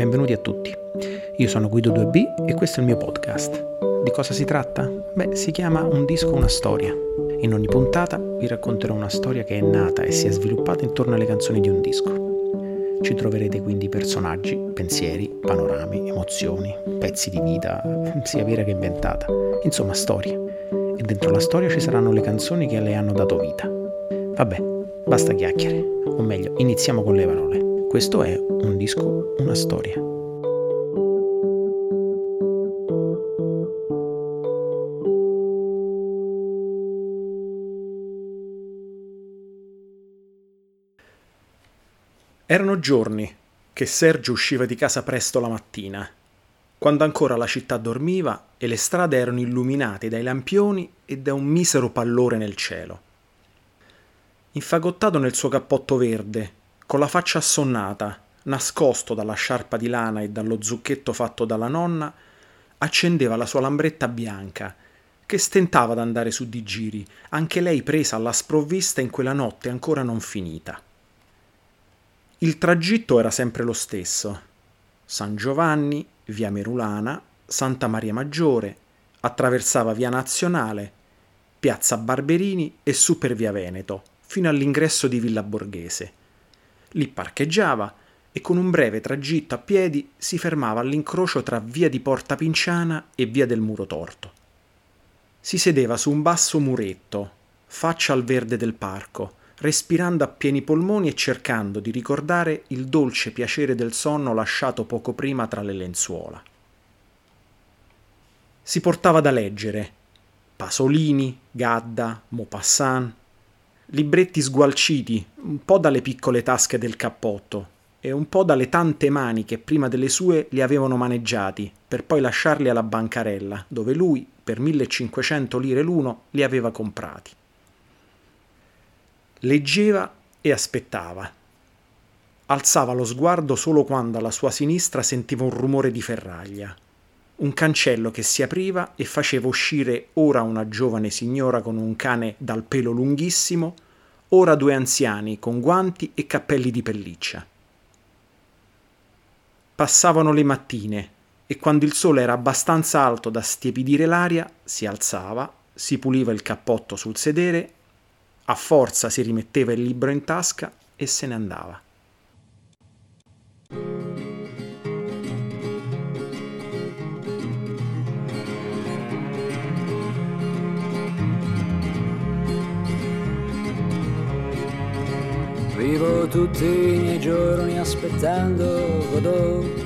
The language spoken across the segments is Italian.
Benvenuti a tutti. Io sono Guido 2B e questo è il mio podcast. Di cosa si tratta? Beh, si chiama Un disco, una storia. In ogni puntata vi racconterò una storia che è nata e si è sviluppata intorno alle canzoni di un disco. Ci troverete quindi personaggi, pensieri, panorami, emozioni, pezzi di vita, sia vera che inventata. Insomma, storie. E dentro la storia ci saranno le canzoni che le hanno dato vita. Vabbè, basta chiacchiere. O meglio, iniziamo con le parole. Questo è un disco, una storia. Erano giorni che Sergio usciva di casa presto la mattina, quando ancora la città dormiva e le strade erano illuminate dai lampioni e da un misero pallore nel cielo. Infagottato nel suo cappotto verde, con la faccia assonnata, nascosto dalla sciarpa di lana e dallo zucchetto fatto dalla nonna, accendeva la sua lambretta bianca, che stentava ad andare su di giri, anche lei presa alla sprovvista in quella notte ancora non finita. Il tragitto era sempre lo stesso. San Giovanni, via Merulana, Santa Maria Maggiore, attraversava via Nazionale, piazza Barberini e su per via Veneto, fino all'ingresso di Villa Borghese Lì parcheggiava e con un breve tragitto a piedi si fermava all'incrocio tra via di Porta Pinciana e via del Muro Torto. Si sedeva su un basso muretto, faccia al verde del parco, respirando a pieni polmoni e cercando di ricordare il dolce piacere del sonno lasciato poco prima tra le lenzuola. Si portava da leggere Pasolini, Gadda, Maupassant, libretti sgualciti, un po' dalle piccole tasche del cappotto e un po' dalle tante mani che prima delle sue li avevano maneggiati, per poi lasciarli alla bancarella, dove lui, per 1500 lire l'uno, li aveva comprati. Leggeva e aspettava. Alzava lo sguardo solo quando alla sua sinistra sentiva un rumore di ferraglia un cancello che si apriva e faceva uscire ora una giovane signora con un cane dal pelo lunghissimo, ora due anziani con guanti e cappelli di pelliccia. Passavano le mattine e quando il sole era abbastanza alto da stiepidire l'aria, si alzava, si puliva il cappotto sul sedere, a forza si rimetteva il libro in tasca e se ne andava. Vivo tutti i miei giorni aspettando Godot.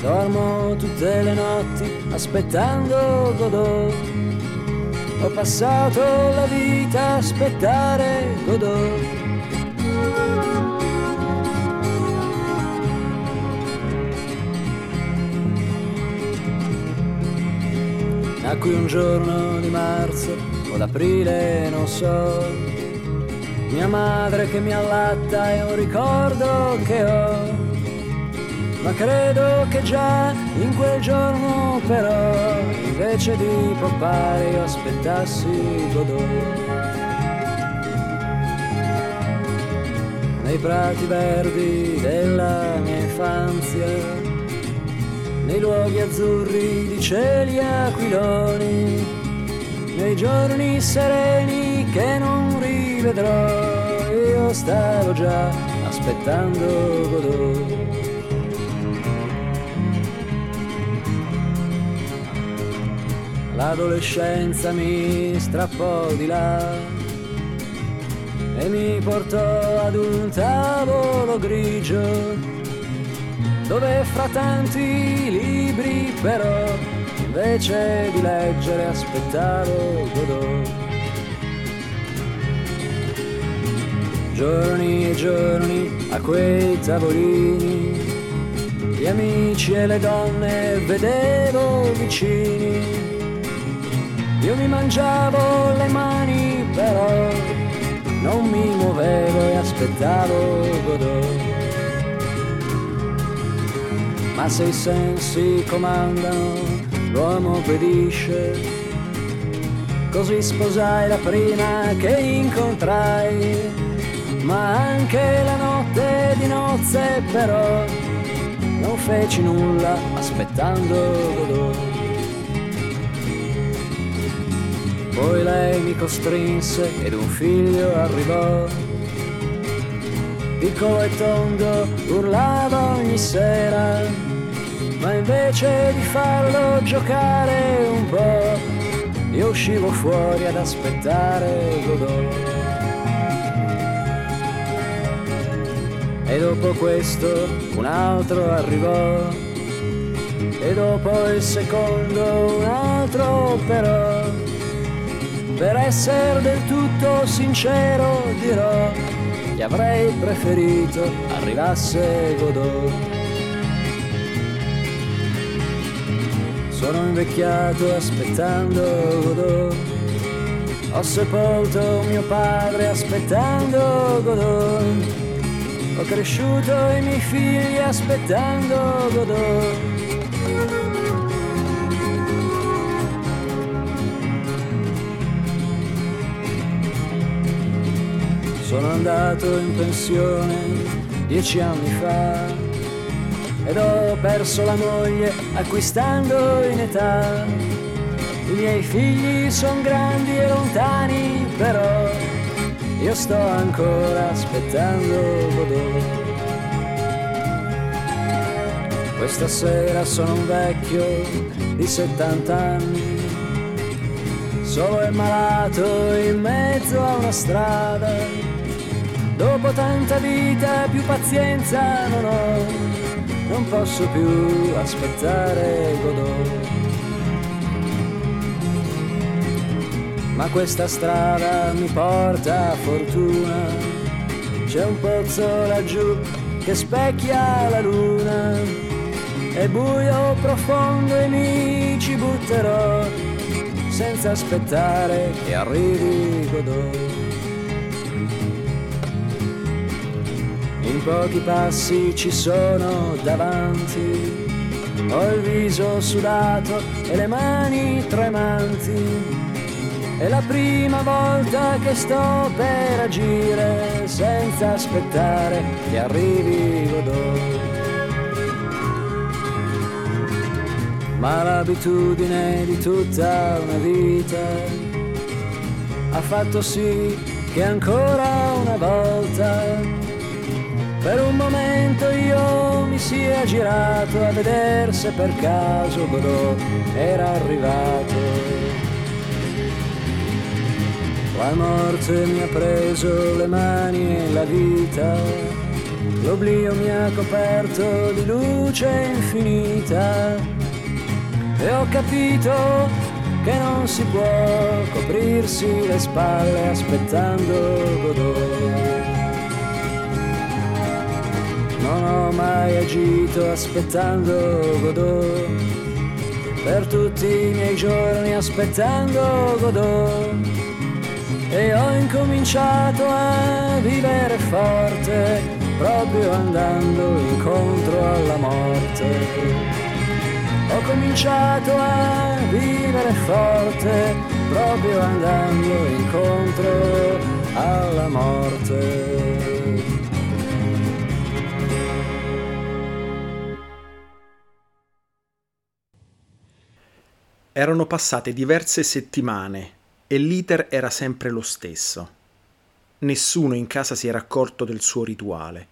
Dormo tutte le notti aspettando Godot. Ho passato la vita a aspettare Godot. Nacqui un giorno di marzo o d'aprile, non so mia madre che mi allatta è un ricordo che ho, ma credo che già in quel giorno però, invece di papà io aspettassi Godot. Nei prati verdi della mia infanzia, nei luoghi azzurri di cieli aquiloni, nei giorni sereni che non rivedrò, io stavo già aspettando Godot. L'adolescenza mi strappò di là e mi portò ad un tavolo grigio dove fra tanti libri però invece di leggere aspettavo Godot. Giorni e giorni a quei tavolini, gli amici e le donne vedevo vicini. Io mi mangiavo le mani però non mi muovevo e aspettavo Godot. ma se i sensi comandano, l'uomo obbedisce. Così sposai la prima che incontrai, ma anche la notte di nozze però non feci nulla aspettando Godot. Poi lei mi costrinse ed un figlio arrivò piccolo e tondo, urlava ogni sera, ma invece di farlo giocare un po', io uscivo fuori ad aspettare Godot. E dopo questo un altro arrivò, e dopo il secondo un altro però. Per essere del tutto sincero dirò che avrei preferito arrivasse Godot. Sono invecchiato aspettando Godot. Ho sepolto mio padre aspettando Godot. Ho cresciuto i miei figli aspettando Godot. Sono andato in pensione dieci anni fa ed ho perso la moglie acquistando in età. I miei figli sono grandi e lontani, però io sto ancora aspettando Godot. Questa sera sono un vecchio di 70 anni, solo e malato in mezzo a una strada Dopo tanta vita più pazienza non ho, non posso più aspettare Godot. Ma questa strada mi porta a fortuna, c'è un pozzo laggiù che specchia la luna, è buio profondo e mi ci butterò senza aspettare che arrivi Godot. Pochi passi ci sono davanti, ho il viso sudato e le mani tremanti. È la prima volta che sto per agire senza aspettare che arrivi Godot. Ma l'abitudine di tutta una vita ha fatto sì che ancora una volta per un momento io mi sia girato a vedere se per caso Godot era arrivato. La morte mi ha preso le mani e la vita, l'oblio mi ha coperto di luce infinita e ho capito che non si può coprirsi le spalle aspettando Godot. Non ho mai agito aspettando Godot, per tutti i miei giorni aspettando Godot. E ho incominciato a vivere forte, proprio andando incontro alla morte. Ho cominciato a vivere forte, proprio andando incontro alla morte. Erano passate diverse settimane e l'iter era sempre lo stesso. Nessuno in casa si era accorto del suo rituale.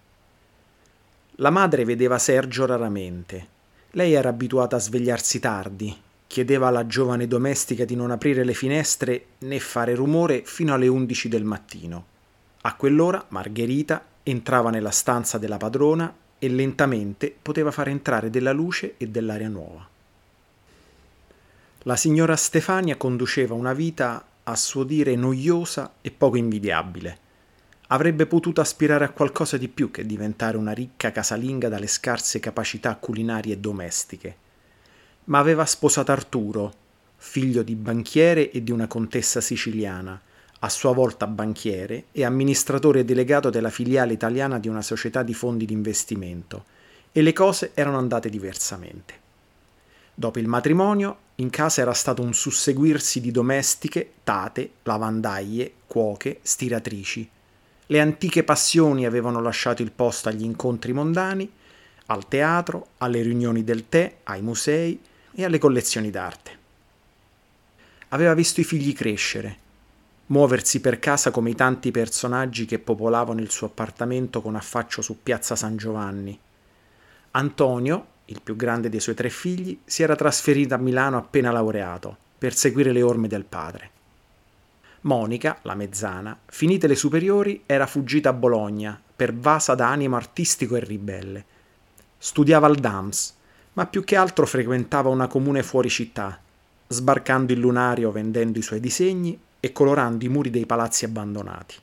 La madre vedeva Sergio raramente. Lei era abituata a svegliarsi tardi, chiedeva alla giovane domestica di non aprire le finestre né fare rumore fino alle undici del mattino. A quell'ora Margherita entrava nella stanza della padrona e lentamente poteva far entrare della luce e dell'aria nuova. La signora Stefania conduceva una vita a suo dire noiosa e poco invidiabile. Avrebbe potuto aspirare a qualcosa di più che diventare una ricca casalinga dalle scarse capacità culinarie e domestiche. Ma aveva sposato Arturo, figlio di banchiere e di una contessa siciliana, a sua volta banchiere e amministratore delegato della filiale italiana di una società di fondi di investimento, e le cose erano andate diversamente. Dopo il matrimonio, in casa era stato un susseguirsi di domestiche, tate, lavandaie, cuoche, stiratrici. Le antiche passioni avevano lasciato il posto agli incontri mondani, al teatro, alle riunioni del tè, ai musei e alle collezioni d'arte. Aveva visto i figli crescere, muoversi per casa come i tanti personaggi che popolavano il suo appartamento con affaccio su piazza San Giovanni. Antonio, il più grande dei suoi tre figli, si era trasferito a Milano appena laureato, per seguire le orme del padre. Monica, la mezzana, finite le superiori, era fuggita a Bologna, pervasa da animo artistico e ribelle. Studiava al DAMS, ma più che altro frequentava una comune fuori città, sbarcando il lunario vendendo i suoi disegni e colorando i muri dei palazzi abbandonati.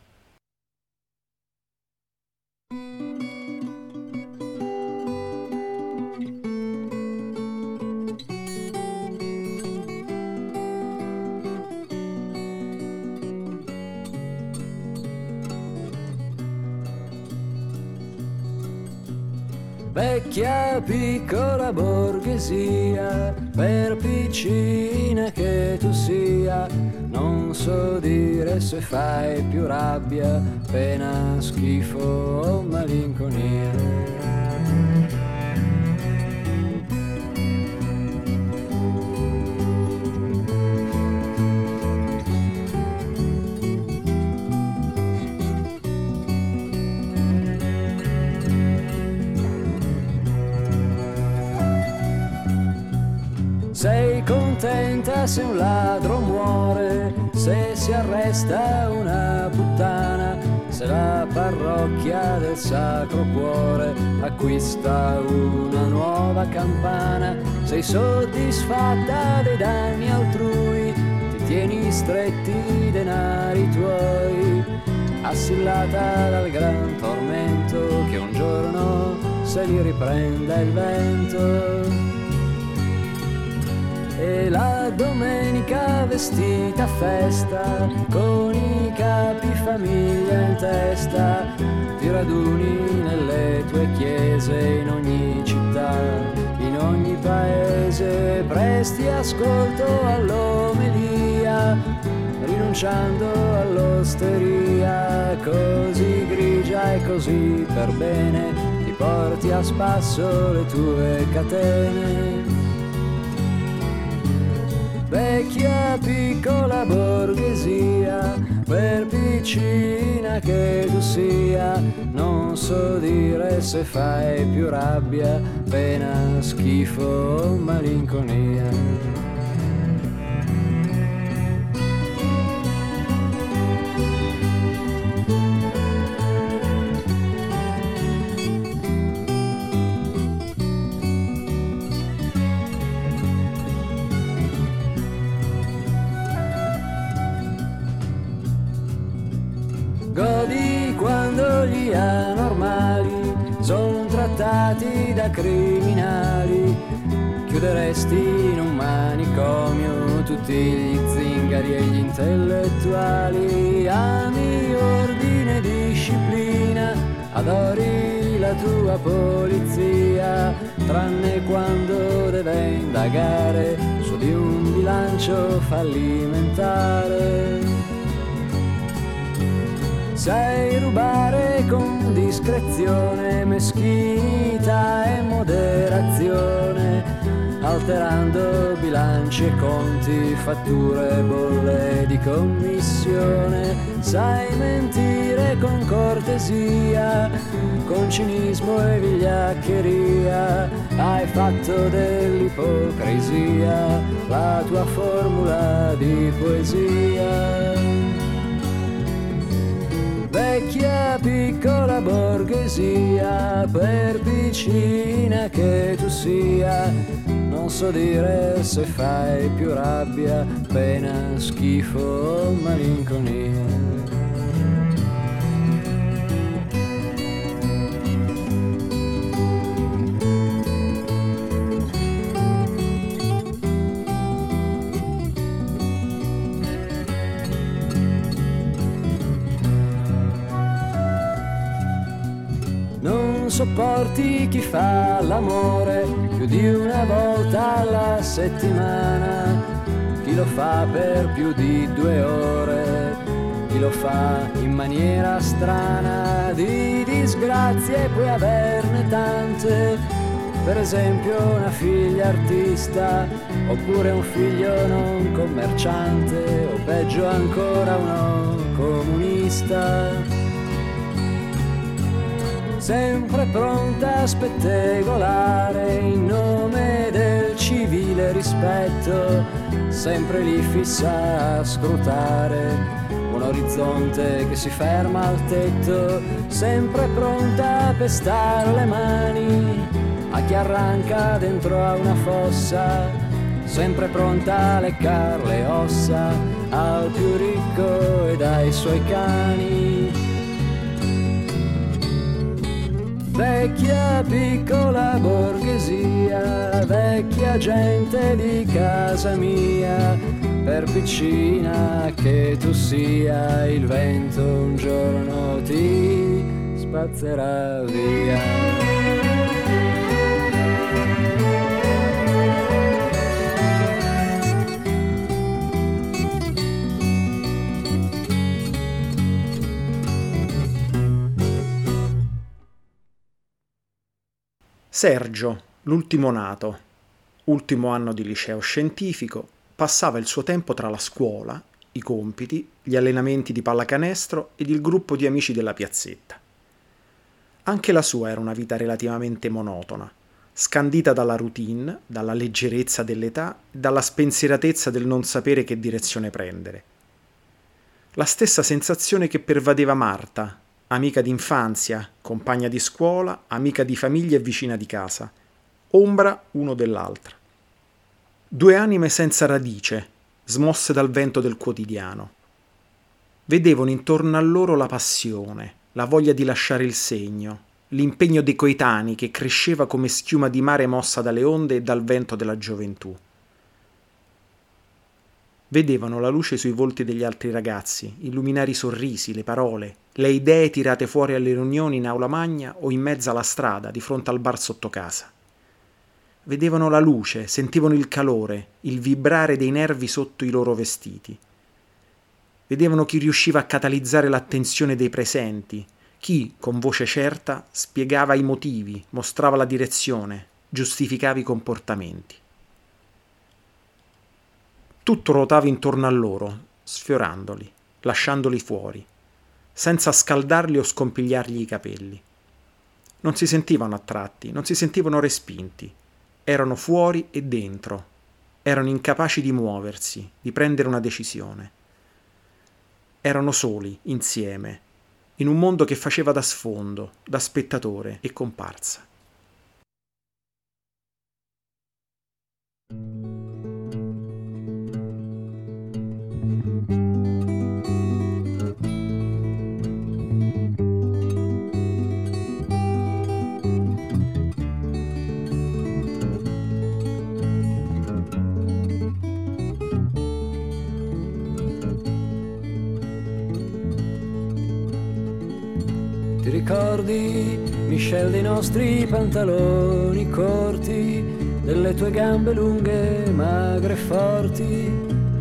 Vecchia piccola borghesia, per piccina che tu sia, non so dire se fai più rabbia, pena, schifo o malinconia. Contenta se un ladro muore, se si arresta una puttana, se la parrocchia del Sacro Cuore acquista una nuova campana, sei soddisfatta dei danni altrui, ti tieni stretti i denari tuoi, assillata dal gran tormento che un giorno se li riprenda il vento vestita a festa con i capi famiglia in testa ti raduni nelle tue chiese in ogni città in ogni paese presti ascolto all'omelia rinunciando all'osteria così grigia e così per bene ti porti a spasso le tue catene vecchia piccola borghesia, per piccina che tu sia, non so dire se fai più rabbia, pena, schifo o malinconia. Da criminali, chiuderesti in un manicomio tutti gli zingari e gli intellettuali, ami ordine e disciplina, adori la tua polizia, tranne quando deve indagare su di un bilancio fallimentare. Sai rubare con discrezione, meschinità e moderazione, alterando bilanci e conti, fatture, bolle di commissione. Sai mentire con cortesia, con cinismo e vigliaccheria. Hai fatto dell'ipocrisia la tua formula di poesia vecchia piccola borghesia, per vicina che tu sia, non so dire se fai più rabbia, pena, schifo o malinconia. Sopporti chi fa l'amore più di una volta alla settimana, chi lo fa per più di due ore, chi lo fa in maniera strana, di disgrazie puoi averne tante, per esempio una figlia artista, oppure un figlio non commerciante, o peggio ancora uno comunista sempre pronta a spettegolare in nome del civile rispetto, sempre lì fissa a scrutare un orizzonte che si ferma al tetto, sempre pronta a pestare le mani a chi arranca dentro a una fossa, sempre pronta a leccar le ossa al più ricco e dai suoi cani vecchia piccola borghesia, vecchia gente di casa mia, per piccina che tu sia, il vento un giorno ti spazzerà via. Sergio, l'ultimo nato, ultimo anno di liceo scientifico, passava il suo tempo tra la scuola, i compiti, gli allenamenti di pallacanestro ed il gruppo di amici della piazzetta. Anche la sua era una vita relativamente monotona, scandita dalla routine, dalla leggerezza dell'età dalla spensieratezza del non sapere che direzione prendere. La stessa sensazione che pervadeva Marta, amica d'infanzia, compagna di scuola, amica di famiglia e vicina di casa, ombra uno dell'altra. Due anime senza radice, smosse dal vento del quotidiano. Vedevano intorno a loro la passione, la voglia di lasciare il segno, l'impegno dei coetanei che cresceva come schiuma di mare mossa dalle onde e dal vento della gioventù vedevano la luce sui volti degli altri ragazzi, illuminare i sorrisi, le parole, le idee tirate fuori alle riunioni in aula magna o in mezzo alla strada, di fronte al bar sotto casa. Vedevano la luce, sentivano il calore, il vibrare dei nervi sotto i loro vestiti. Vedevano chi riusciva a catalizzare l'attenzione dei presenti, chi, con voce certa, spiegava i motivi, mostrava la direzione, giustificava i comportamenti. Tutto ruotava intorno a loro, sfiorandoli, lasciandoli fuori, senza scaldarli o scompigliargli i capelli. Non si sentivano attratti, non si sentivano respinti, erano fuori e dentro, erano incapaci di muoversi, di prendere una decisione. Erano soli, insieme, in un mondo che faceva da sfondo, da spettatore e comparsa. Ricordi, Michelle, dei nostri pantaloni corti, delle tue gambe lunghe, magre e forti,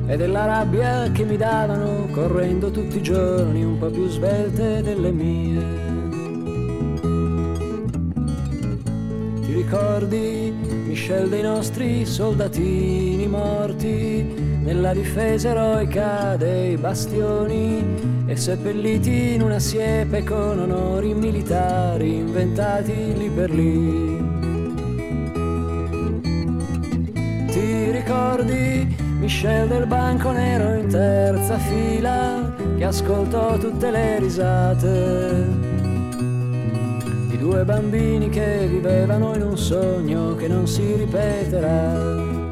e della rabbia che mi davano correndo tutti i giorni un po' più svelte delle mie. Ti ricordi, Michelle, dei nostri soldatini morti, nella difesa eroica dei bastioni? e seppelliti in una siepe con onori militari inventati lì per lì. Ti ricordi Michel del banco nero in terza fila che ascoltò tutte le risate di due bambini che vivevano in un sogno che non si ripeterà.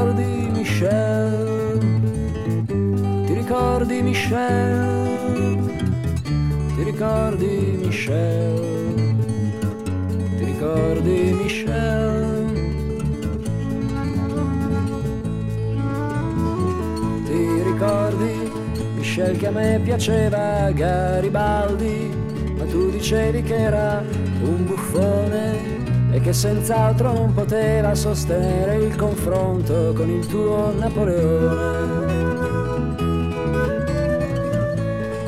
Ti ricordi Michel? ricordi Michel? Ti ricordi Michel? Ti ricordi Michel? Ti ricordi Michel che a me piaceva Garibaldi? Ma tu dicevi che era un buffone e che senz'altro non poteva sostenere il confronto con il tuo Napoleone.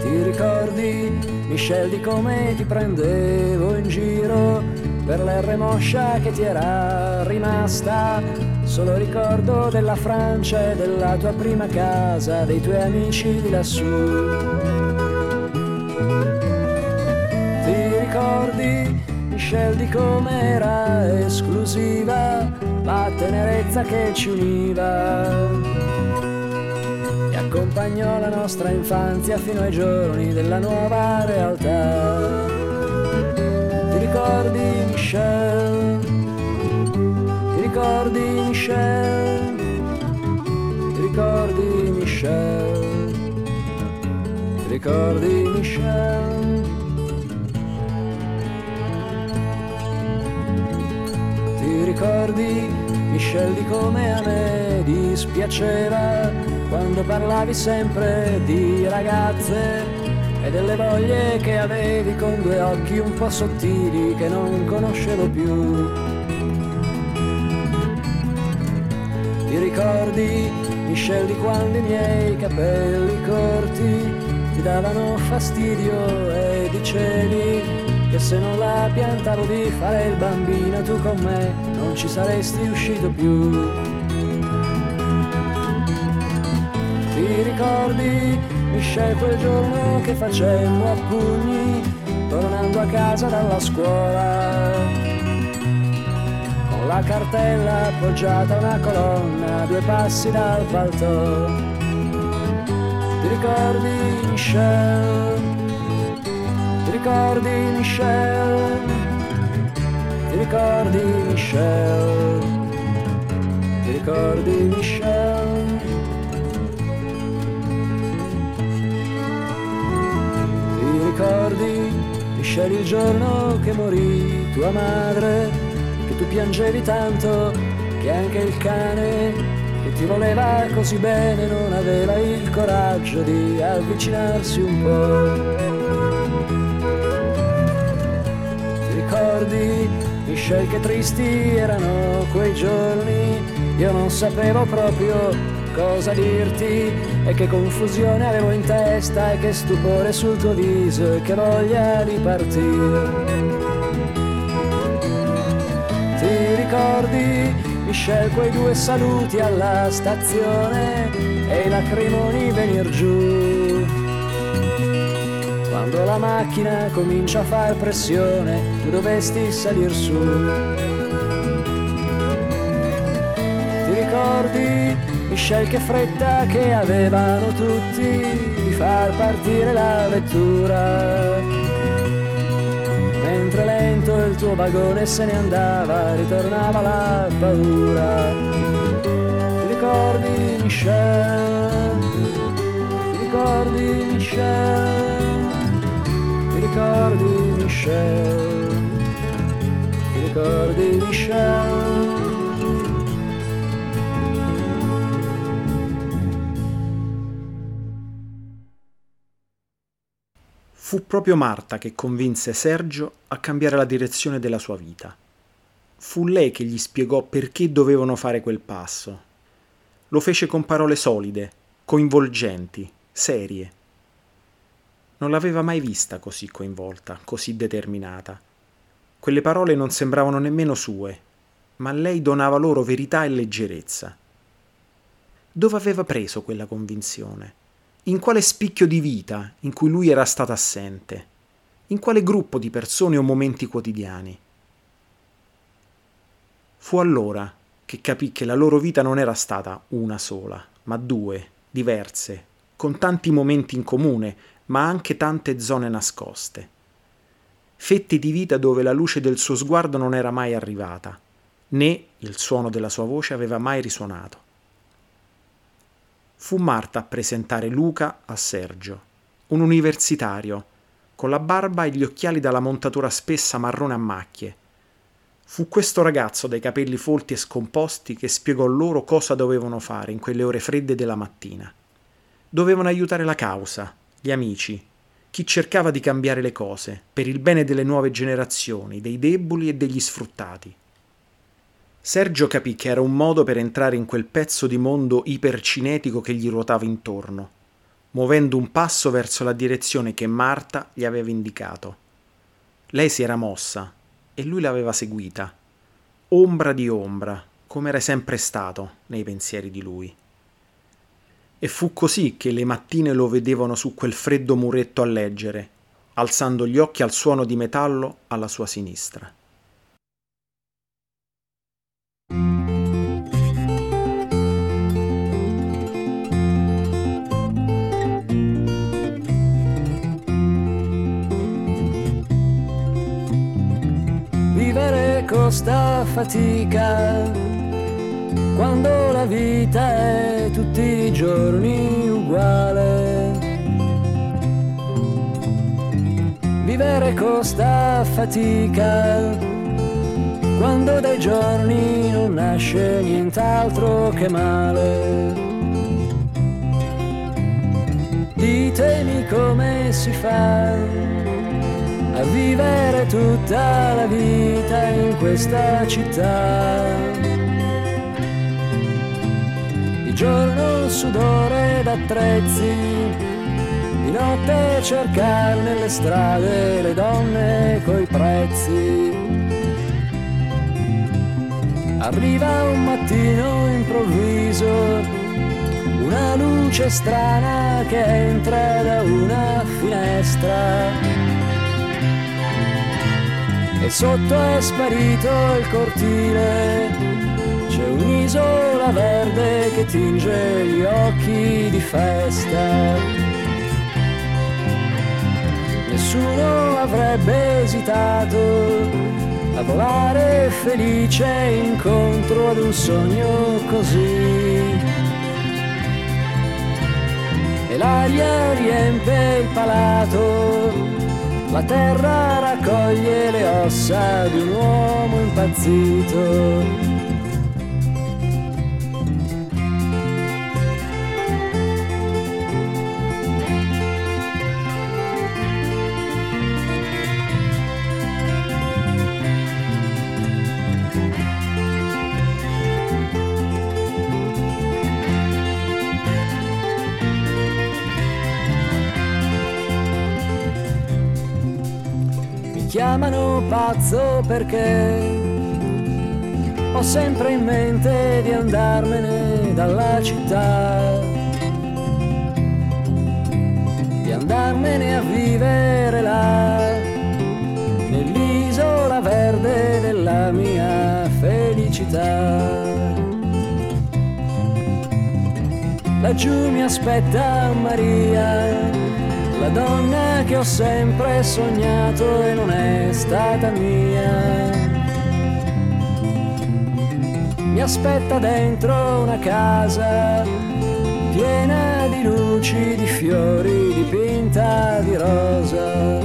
Ti ricordi, Michel, di come ti prendevo in giro per l'R moscia che ti era rimasta? Solo ricordo della Francia e della tua prima casa, dei tuoi amici di lassù. Di com'era esclusiva la tenerezza che ci univa e accompagnò la nostra infanzia fino ai giorni della nuova realtà. Ti ricordi Michel? Ti ricordi Michel? Ti ricordi Michel? Ti ricordi Michel? Ricordi, Michel, di come a me dispiaceva quando parlavi sempre di ragazze e delle voglie che avevi con due occhi un po' sottili che non conoscevo più. Ti ricordi, Michel, di quando i miei capelli corti ti davano fastidio e dicevi che se non la piantavo di fare il bambino tu con me non ci saresti uscito più. Ti ricordi, Michel, quel giorno che facemmo a pugni tornando a casa dalla scuola? Con la cartella appoggiata a una colonna, due passi dal palto. Ti ricordi, Michel? ricordi Michel? Ti ricordi Michel? Ti ricordi Michel? Ti ricordi Michel il giorno che morì tua madre? Che tu piangevi tanto che anche il cane che ti voleva così bene non aveva il coraggio di avvicinarsi un po'. ricordi, Michel che tristi erano quei giorni, io non sapevo proprio cosa dirti e che confusione avevo in testa e che stupore sul tuo viso e che voglia di partire. Ti ricordi, Michel, quei due saluti alla stazione e i lacrimoni venir giù? Quando la macchina comincia a far pressione, tu dovresti salir su. Ti ricordi, Michel, che fretta che avevano tutti di far partire la vettura? Mentre lento il tuo vagone se ne andava, ritornava la paura. Ti ricordi, Michel? Ti ricordi, Michel? Ricordi Michel? Ti ricordi Michel? Fu proprio Marta che convinse Sergio a cambiare la direzione della sua vita. Fu lei che gli spiegò perché dovevano fare quel passo. Lo fece con parole solide, coinvolgenti, serie non l'aveva mai vista così coinvolta, così determinata. Quelle parole non sembravano nemmeno sue, ma lei donava loro verità e leggerezza. Dove aveva preso quella convinzione? In quale spicchio di vita in cui lui era stato assente? In quale gruppo di persone o momenti quotidiani? Fu allora che capì che la loro vita non era stata una sola, ma due, diverse, con tanti momenti in comune, ma anche tante zone nascoste. Fette di vita dove la luce del suo sguardo non era mai arrivata, né il suono della sua voce aveva mai risuonato. Fu Marta a presentare Luca a Sergio, un universitario, con la barba e gli occhiali dalla montatura spessa marrone a macchie. Fu questo ragazzo dai capelli folti e scomposti che spiegò loro cosa dovevano fare in quelle ore fredde della mattina. Dovevano aiutare la causa, gli amici, chi cercava di cambiare le cose per il bene delle nuove generazioni, dei deboli e degli sfruttati. Sergio capì che era un modo per entrare in quel pezzo di mondo ipercinetico che gli ruotava intorno, muovendo un passo verso la direzione che Marta gli aveva indicato. Lei si era mossa e lui l'aveva seguita, ombra di ombra, come era sempre stato nei pensieri di lui. E fu così che le mattine lo vedevano su quel freddo muretto a leggere, alzando gli occhi al suono di metallo alla sua sinistra. Vivere costa fatica quando la vita è tutti i giorni uguale. Vivere costa fatica, quando dai giorni non nasce nient'altro che male. Ditemi come si fa a vivere tutta la vita in questa città giorno sudore d'attrezzi, di notte cercare nelle strade le donne coi prezzi. Arriva un mattino improvviso, una luce strana che entra da una finestra. E sotto è sparito il cortile c'è un'isola verde che tinge gli occhi di festa. Nessuno avrebbe esitato a volare felice incontro ad un sogno così. E l'aria riempie il palato, la terra raccoglie le ossa di un uomo impazzito chiamano pazzo perché ho sempre in mente di andarmene dalla città, di andarmene a vivere là, nell'isola verde della mia felicità. Laggiù mi aspetta Maria la donna che ho sempre sognato e non è stata mia. Mi aspetta dentro una casa piena di luci, di fiori, dipinta di rosa.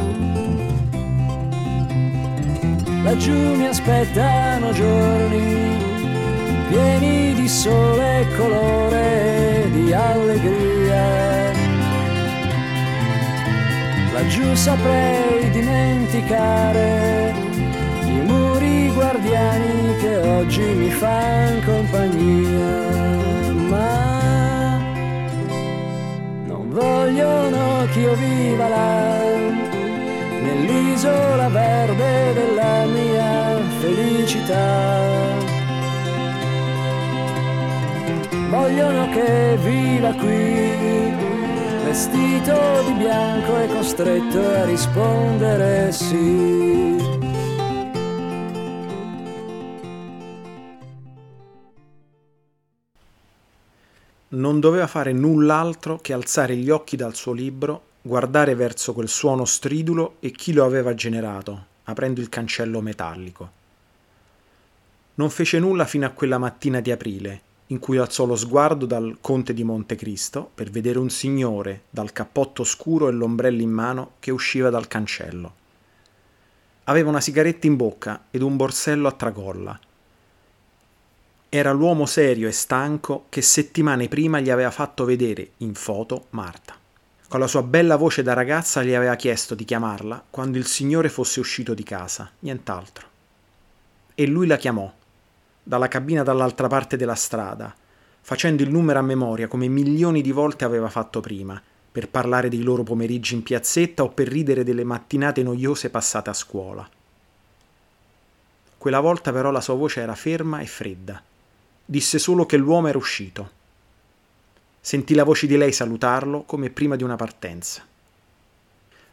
Laggiù mi aspettano giorni pieni di sole e colore, di allegria laggiù saprei dimenticare i muri guardiani che oggi mi fanno compagnia, ma non vogliono che io viva là, nell'isola verde della mia felicità. Vogliono che viva qui vestito di bianco e costretto a rispondere sì. Non doveva fare null'altro che alzare gli occhi dal suo libro, guardare verso quel suono stridulo e chi lo aveva generato, aprendo il cancello metallico. Non fece nulla fino a quella mattina di aprile, in cui alzò lo sguardo dal conte di Montecristo per vedere un signore dal cappotto scuro e l'ombrello in mano che usciva dal cancello. Aveva una sigaretta in bocca ed un borsello a tracolla. Era l'uomo serio e stanco che settimane prima gli aveva fatto vedere in foto Marta. Con la sua bella voce da ragazza gli aveva chiesto di chiamarla quando il Signore fosse uscito di casa, nient'altro. E lui la chiamò, dalla cabina dall'altra parte della strada, facendo il numero a memoria come milioni di volte aveva fatto prima, per parlare dei loro pomeriggi in piazzetta o per ridere delle mattinate noiose passate a scuola. Quella volta però la sua voce era ferma e fredda. Disse solo che l'uomo era uscito. Sentì la voce di lei salutarlo come prima di una partenza.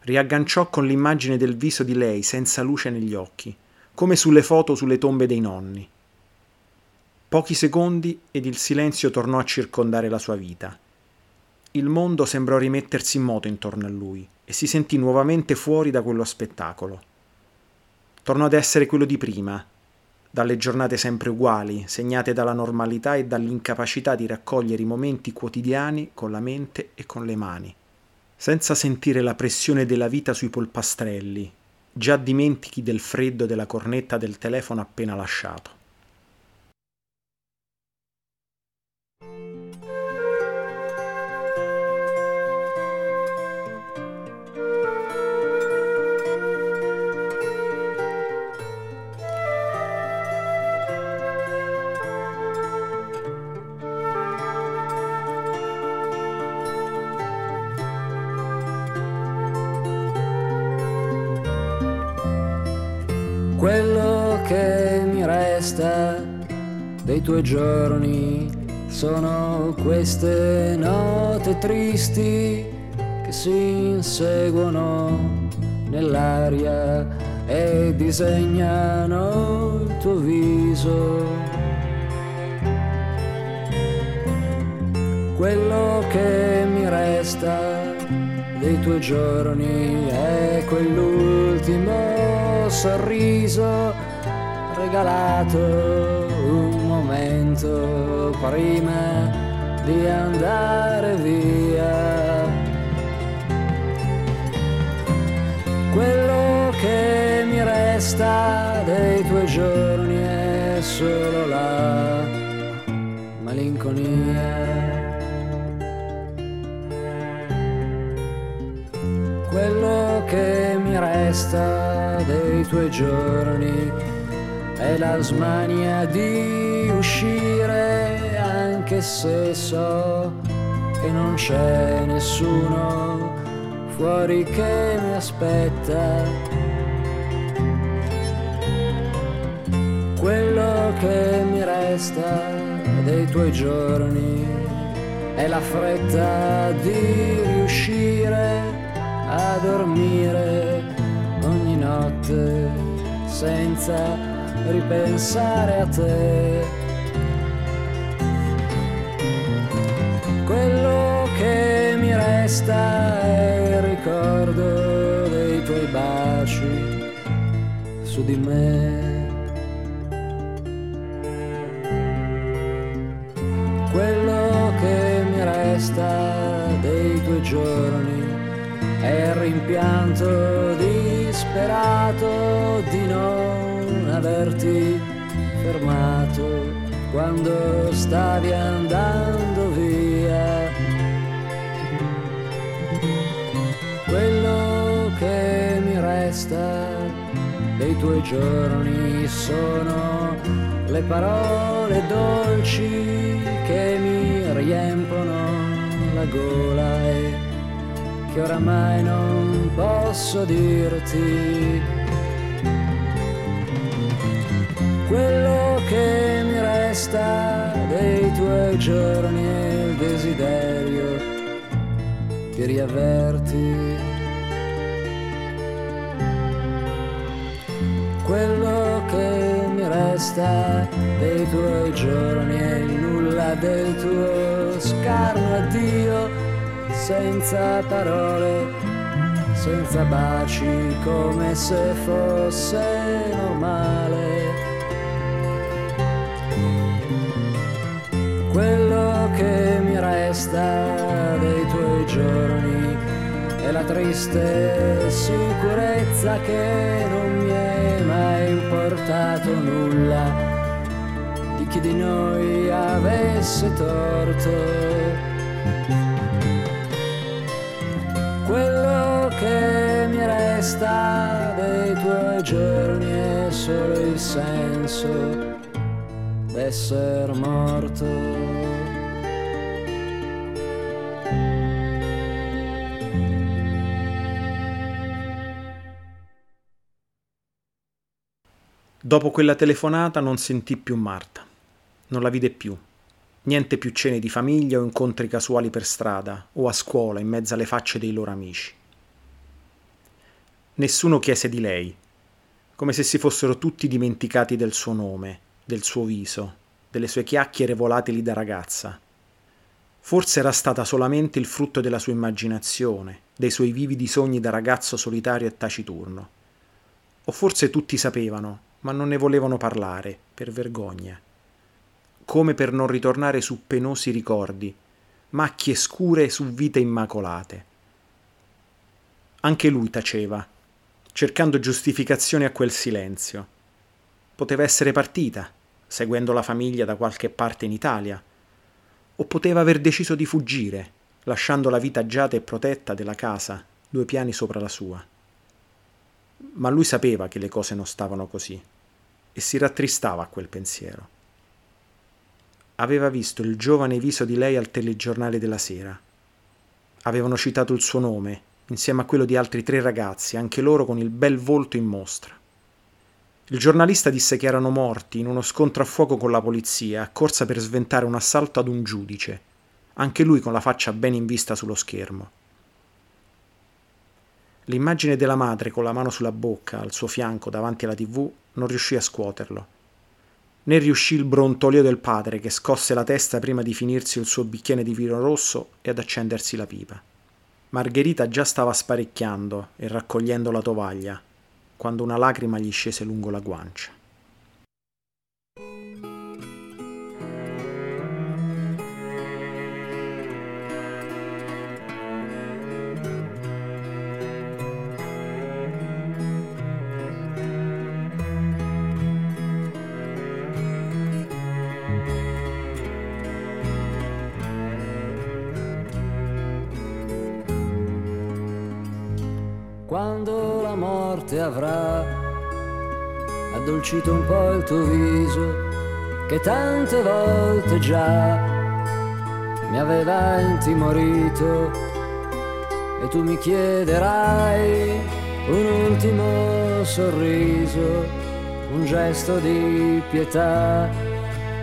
Riagganciò con l'immagine del viso di lei senza luce negli occhi, come sulle foto sulle tombe dei nonni. Pochi secondi ed il silenzio tornò a circondare la sua vita il mondo sembrò rimettersi in moto intorno a lui e si sentì nuovamente fuori da quello spettacolo. Tornò ad essere quello di prima, dalle giornate sempre uguali, segnate dalla normalità e dall'incapacità di raccogliere i momenti quotidiani con la mente e con le mani, senza sentire la pressione della vita sui polpastrelli, già dimentichi del freddo della cornetta del telefono appena lasciato. Quello che mi resta dei tuoi giorni sono queste note tristi che si inseguono nell'aria e disegnano il tuo viso. Quello che mi resta dei tuoi giorni è quell'ultimo sorriso regalato un momento prima di andare via. Quello che mi resta dei tuoi giorni è solo la malinconia. quello che mi resta dei tuoi giorni è la smania di uscire anche se so che non c'è nessuno fuori che mi aspetta. Quello che mi resta dei tuoi giorni è la fretta di riuscire a dormire ogni notte senza ripensare a te. Quello che mi resta è il ricordo dei tuoi baci su di me. Quello che mi resta dei tuoi giorni è il rimpianto disperato di non averti fermato quando stavi andando via. Quello che mi resta dei tuoi giorni sono le parole dolci che mi riempono la gola e che oramai non posso dirti. Quello che mi resta dei tuoi giorni è il desiderio di riaverti. Quello che mi resta dei tuoi giorni è il nulla del tuo scarno addio senza parole, senza baci, come se fosse normale. Quello che mi resta dei tuoi giorni è la triste sicurezza che non mi è mai importato nulla di chi di noi avesse torto resta dei tuoi giorni è solo il senso d'essere morto. Dopo quella telefonata non sentì più Marta, non la vide più. Niente più cene di famiglia o incontri casuali per strada o a scuola in mezzo alle facce dei loro amici. Nessuno chiese di lei, come se si fossero tutti dimenticati del suo nome, del suo viso, delle sue chiacchiere volatili da ragazza. Forse era stata solamente il frutto della sua immaginazione, dei suoi vividi sogni da ragazzo solitario e taciturno. O forse tutti sapevano, ma non ne volevano parlare, per vergogna. Come per non ritornare su penosi ricordi, macchie scure su vite immacolate. Anche lui taceva, cercando giustificazioni a quel silenzio. Poteva essere partita, seguendo la famiglia da qualche parte in Italia, o poteva aver deciso di fuggire, lasciando la vita agiata e protetta della casa, due piani sopra la sua. Ma lui sapeva che le cose non stavano così e si rattristava a quel pensiero. Aveva visto il giovane viso di lei al telegiornale della sera. Avevano citato il suo nome, insieme a quello di altri tre ragazzi, anche loro con il bel volto in mostra. Il giornalista disse che erano morti in uno scontro a fuoco con la polizia, accorsa per sventare un assalto ad un giudice, anche lui con la faccia ben in vista sullo schermo. L'immagine della madre con la mano sulla bocca, al suo fianco, davanti alla tv, non riuscì a scuoterlo. Né riuscì il brontolio del padre che scosse la testa prima di finirsi il suo bicchiere di vino rosso e ad accendersi la pipa. Margherita già stava sparecchiando e raccogliendo la tovaglia, quando una lacrima gli scese lungo la guancia. Addolcito un po' il tuo viso che tante volte già mi aveva intimorito. E tu mi chiederai un ultimo sorriso, un gesto di pietà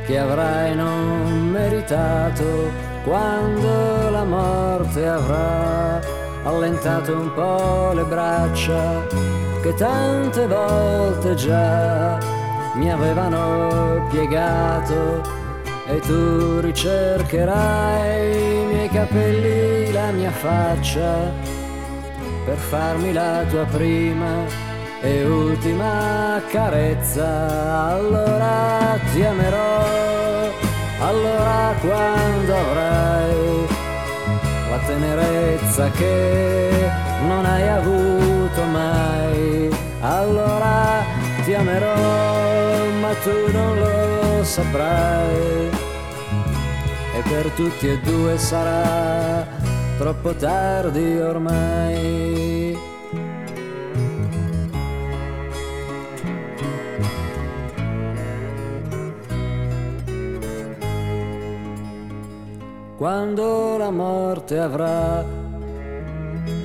che avrai non meritato. Quando la morte avrà allentato un po' le braccia che tante volte già mi avevano piegato e tu ricercherai i miei capelli, la mia faccia per farmi la tua prima e ultima carezza. Allora ti amerò, allora quando avrai la tenerezza che non hai avuto mai. Allora ti amerò, ma tu non lo saprai. E per tutti e due sarà troppo tardi ormai. quando la morte avrà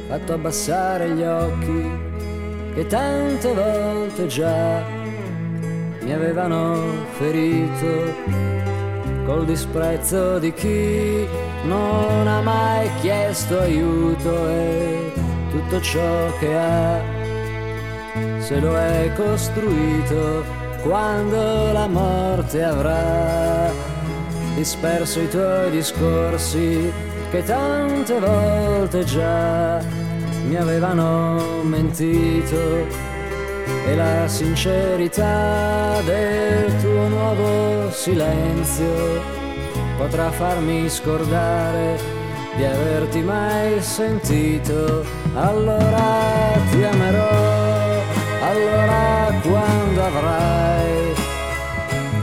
fatto abbassare gli occhi che tante volte già mi avevano ferito col disprezzo di chi non ha mai chiesto aiuto. E tutto ciò che ha se lo è costruito quando la morte avrà disperso i tuoi discorsi che tante volte già mi avevano mentito e la sincerità del tuo nuovo silenzio potrà farmi scordare di averti mai sentito. Allora ti amerò, allora quando avrai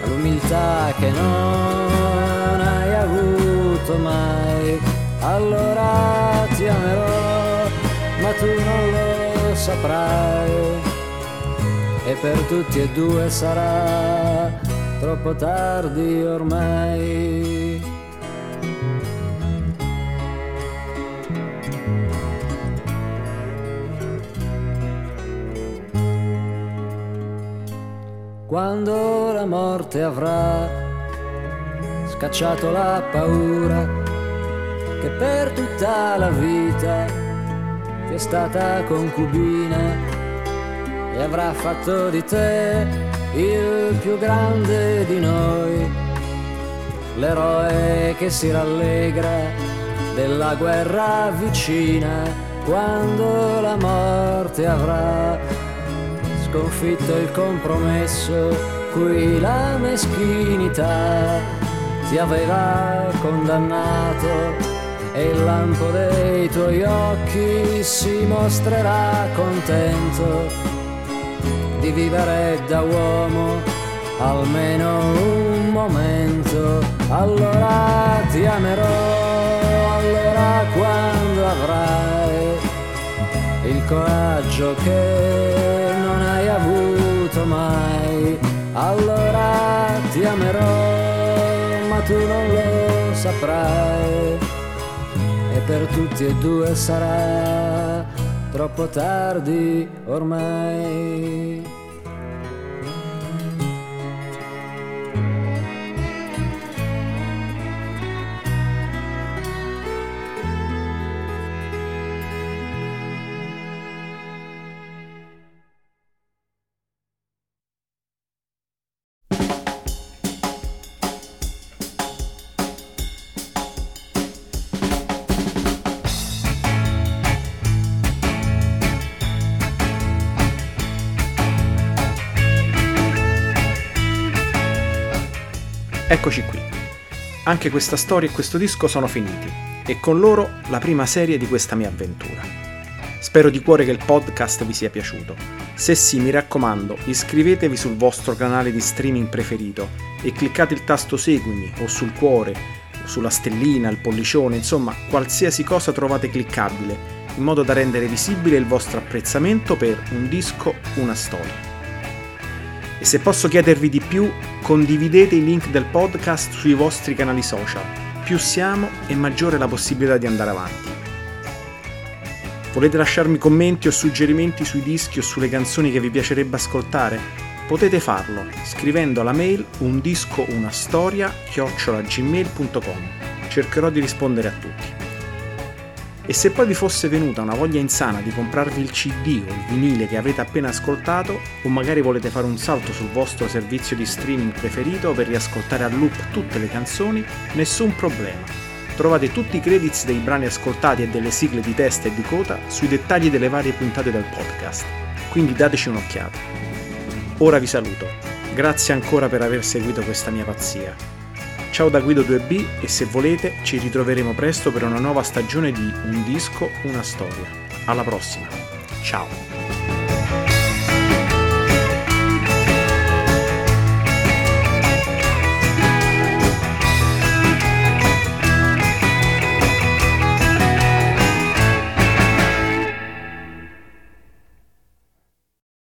l'umiltà che non hai avuto mai, allora ti amerò, tu non lo saprai e per tutti e due sarà troppo tardi ormai. Quando la morte avrà scacciato la paura che per tutta la vita è stata concubina e avrà fatto di te il più grande di noi, l'eroe che si rallegra della guerra vicina quando la morte avrà sconfitto il compromesso cui la meschinità ti aveva condannato e il lampo dei tuoi occhi si mostrerà contento di vivere da uomo almeno un momento, allora ti amerò, allora quando avrai il coraggio che non hai avuto mai, allora ti amerò, ma tu non lo saprai e per tutti e due sarà troppo tardi ormai. Eccoci qui. Anche questa storia e questo disco sono finiti e con loro la prima serie di questa mia avventura. Spero di cuore che il podcast vi sia piaciuto. Se sì, mi raccomando, iscrivetevi sul vostro canale di streaming preferito e cliccate il tasto seguimi o sul cuore o sulla stellina, il pollicione, insomma, qualsiasi cosa trovate cliccabile, in modo da rendere visibile il vostro apprezzamento per un disco, una storia. E se posso chiedervi di più, condividete i link del podcast sui vostri canali social. Più siamo e maggiore la possibilità di andare avanti. Volete lasciarmi commenti o suggerimenti sui dischi o sulle canzoni che vi piacerebbe ascoltare? Potete farlo scrivendo alla mail un disco una storia chiocciolagmail.com. Cercherò di rispondere a tutti. E se poi vi fosse venuta una voglia insana di comprarvi il CD o il vinile che avete appena ascoltato, o magari volete fare un salto sul vostro servizio di streaming preferito per riascoltare a loop tutte le canzoni, nessun problema. Trovate tutti i credits dei brani ascoltati e delle sigle di testa e di coda sui dettagli delle varie puntate del podcast, quindi dateci un'occhiata. Ora vi saluto, grazie ancora per aver seguito questa mia pazzia. Ciao da Guido 2B e se volete ci ritroveremo presto per una nuova stagione di Un disco, una storia. Alla prossima. Ciao.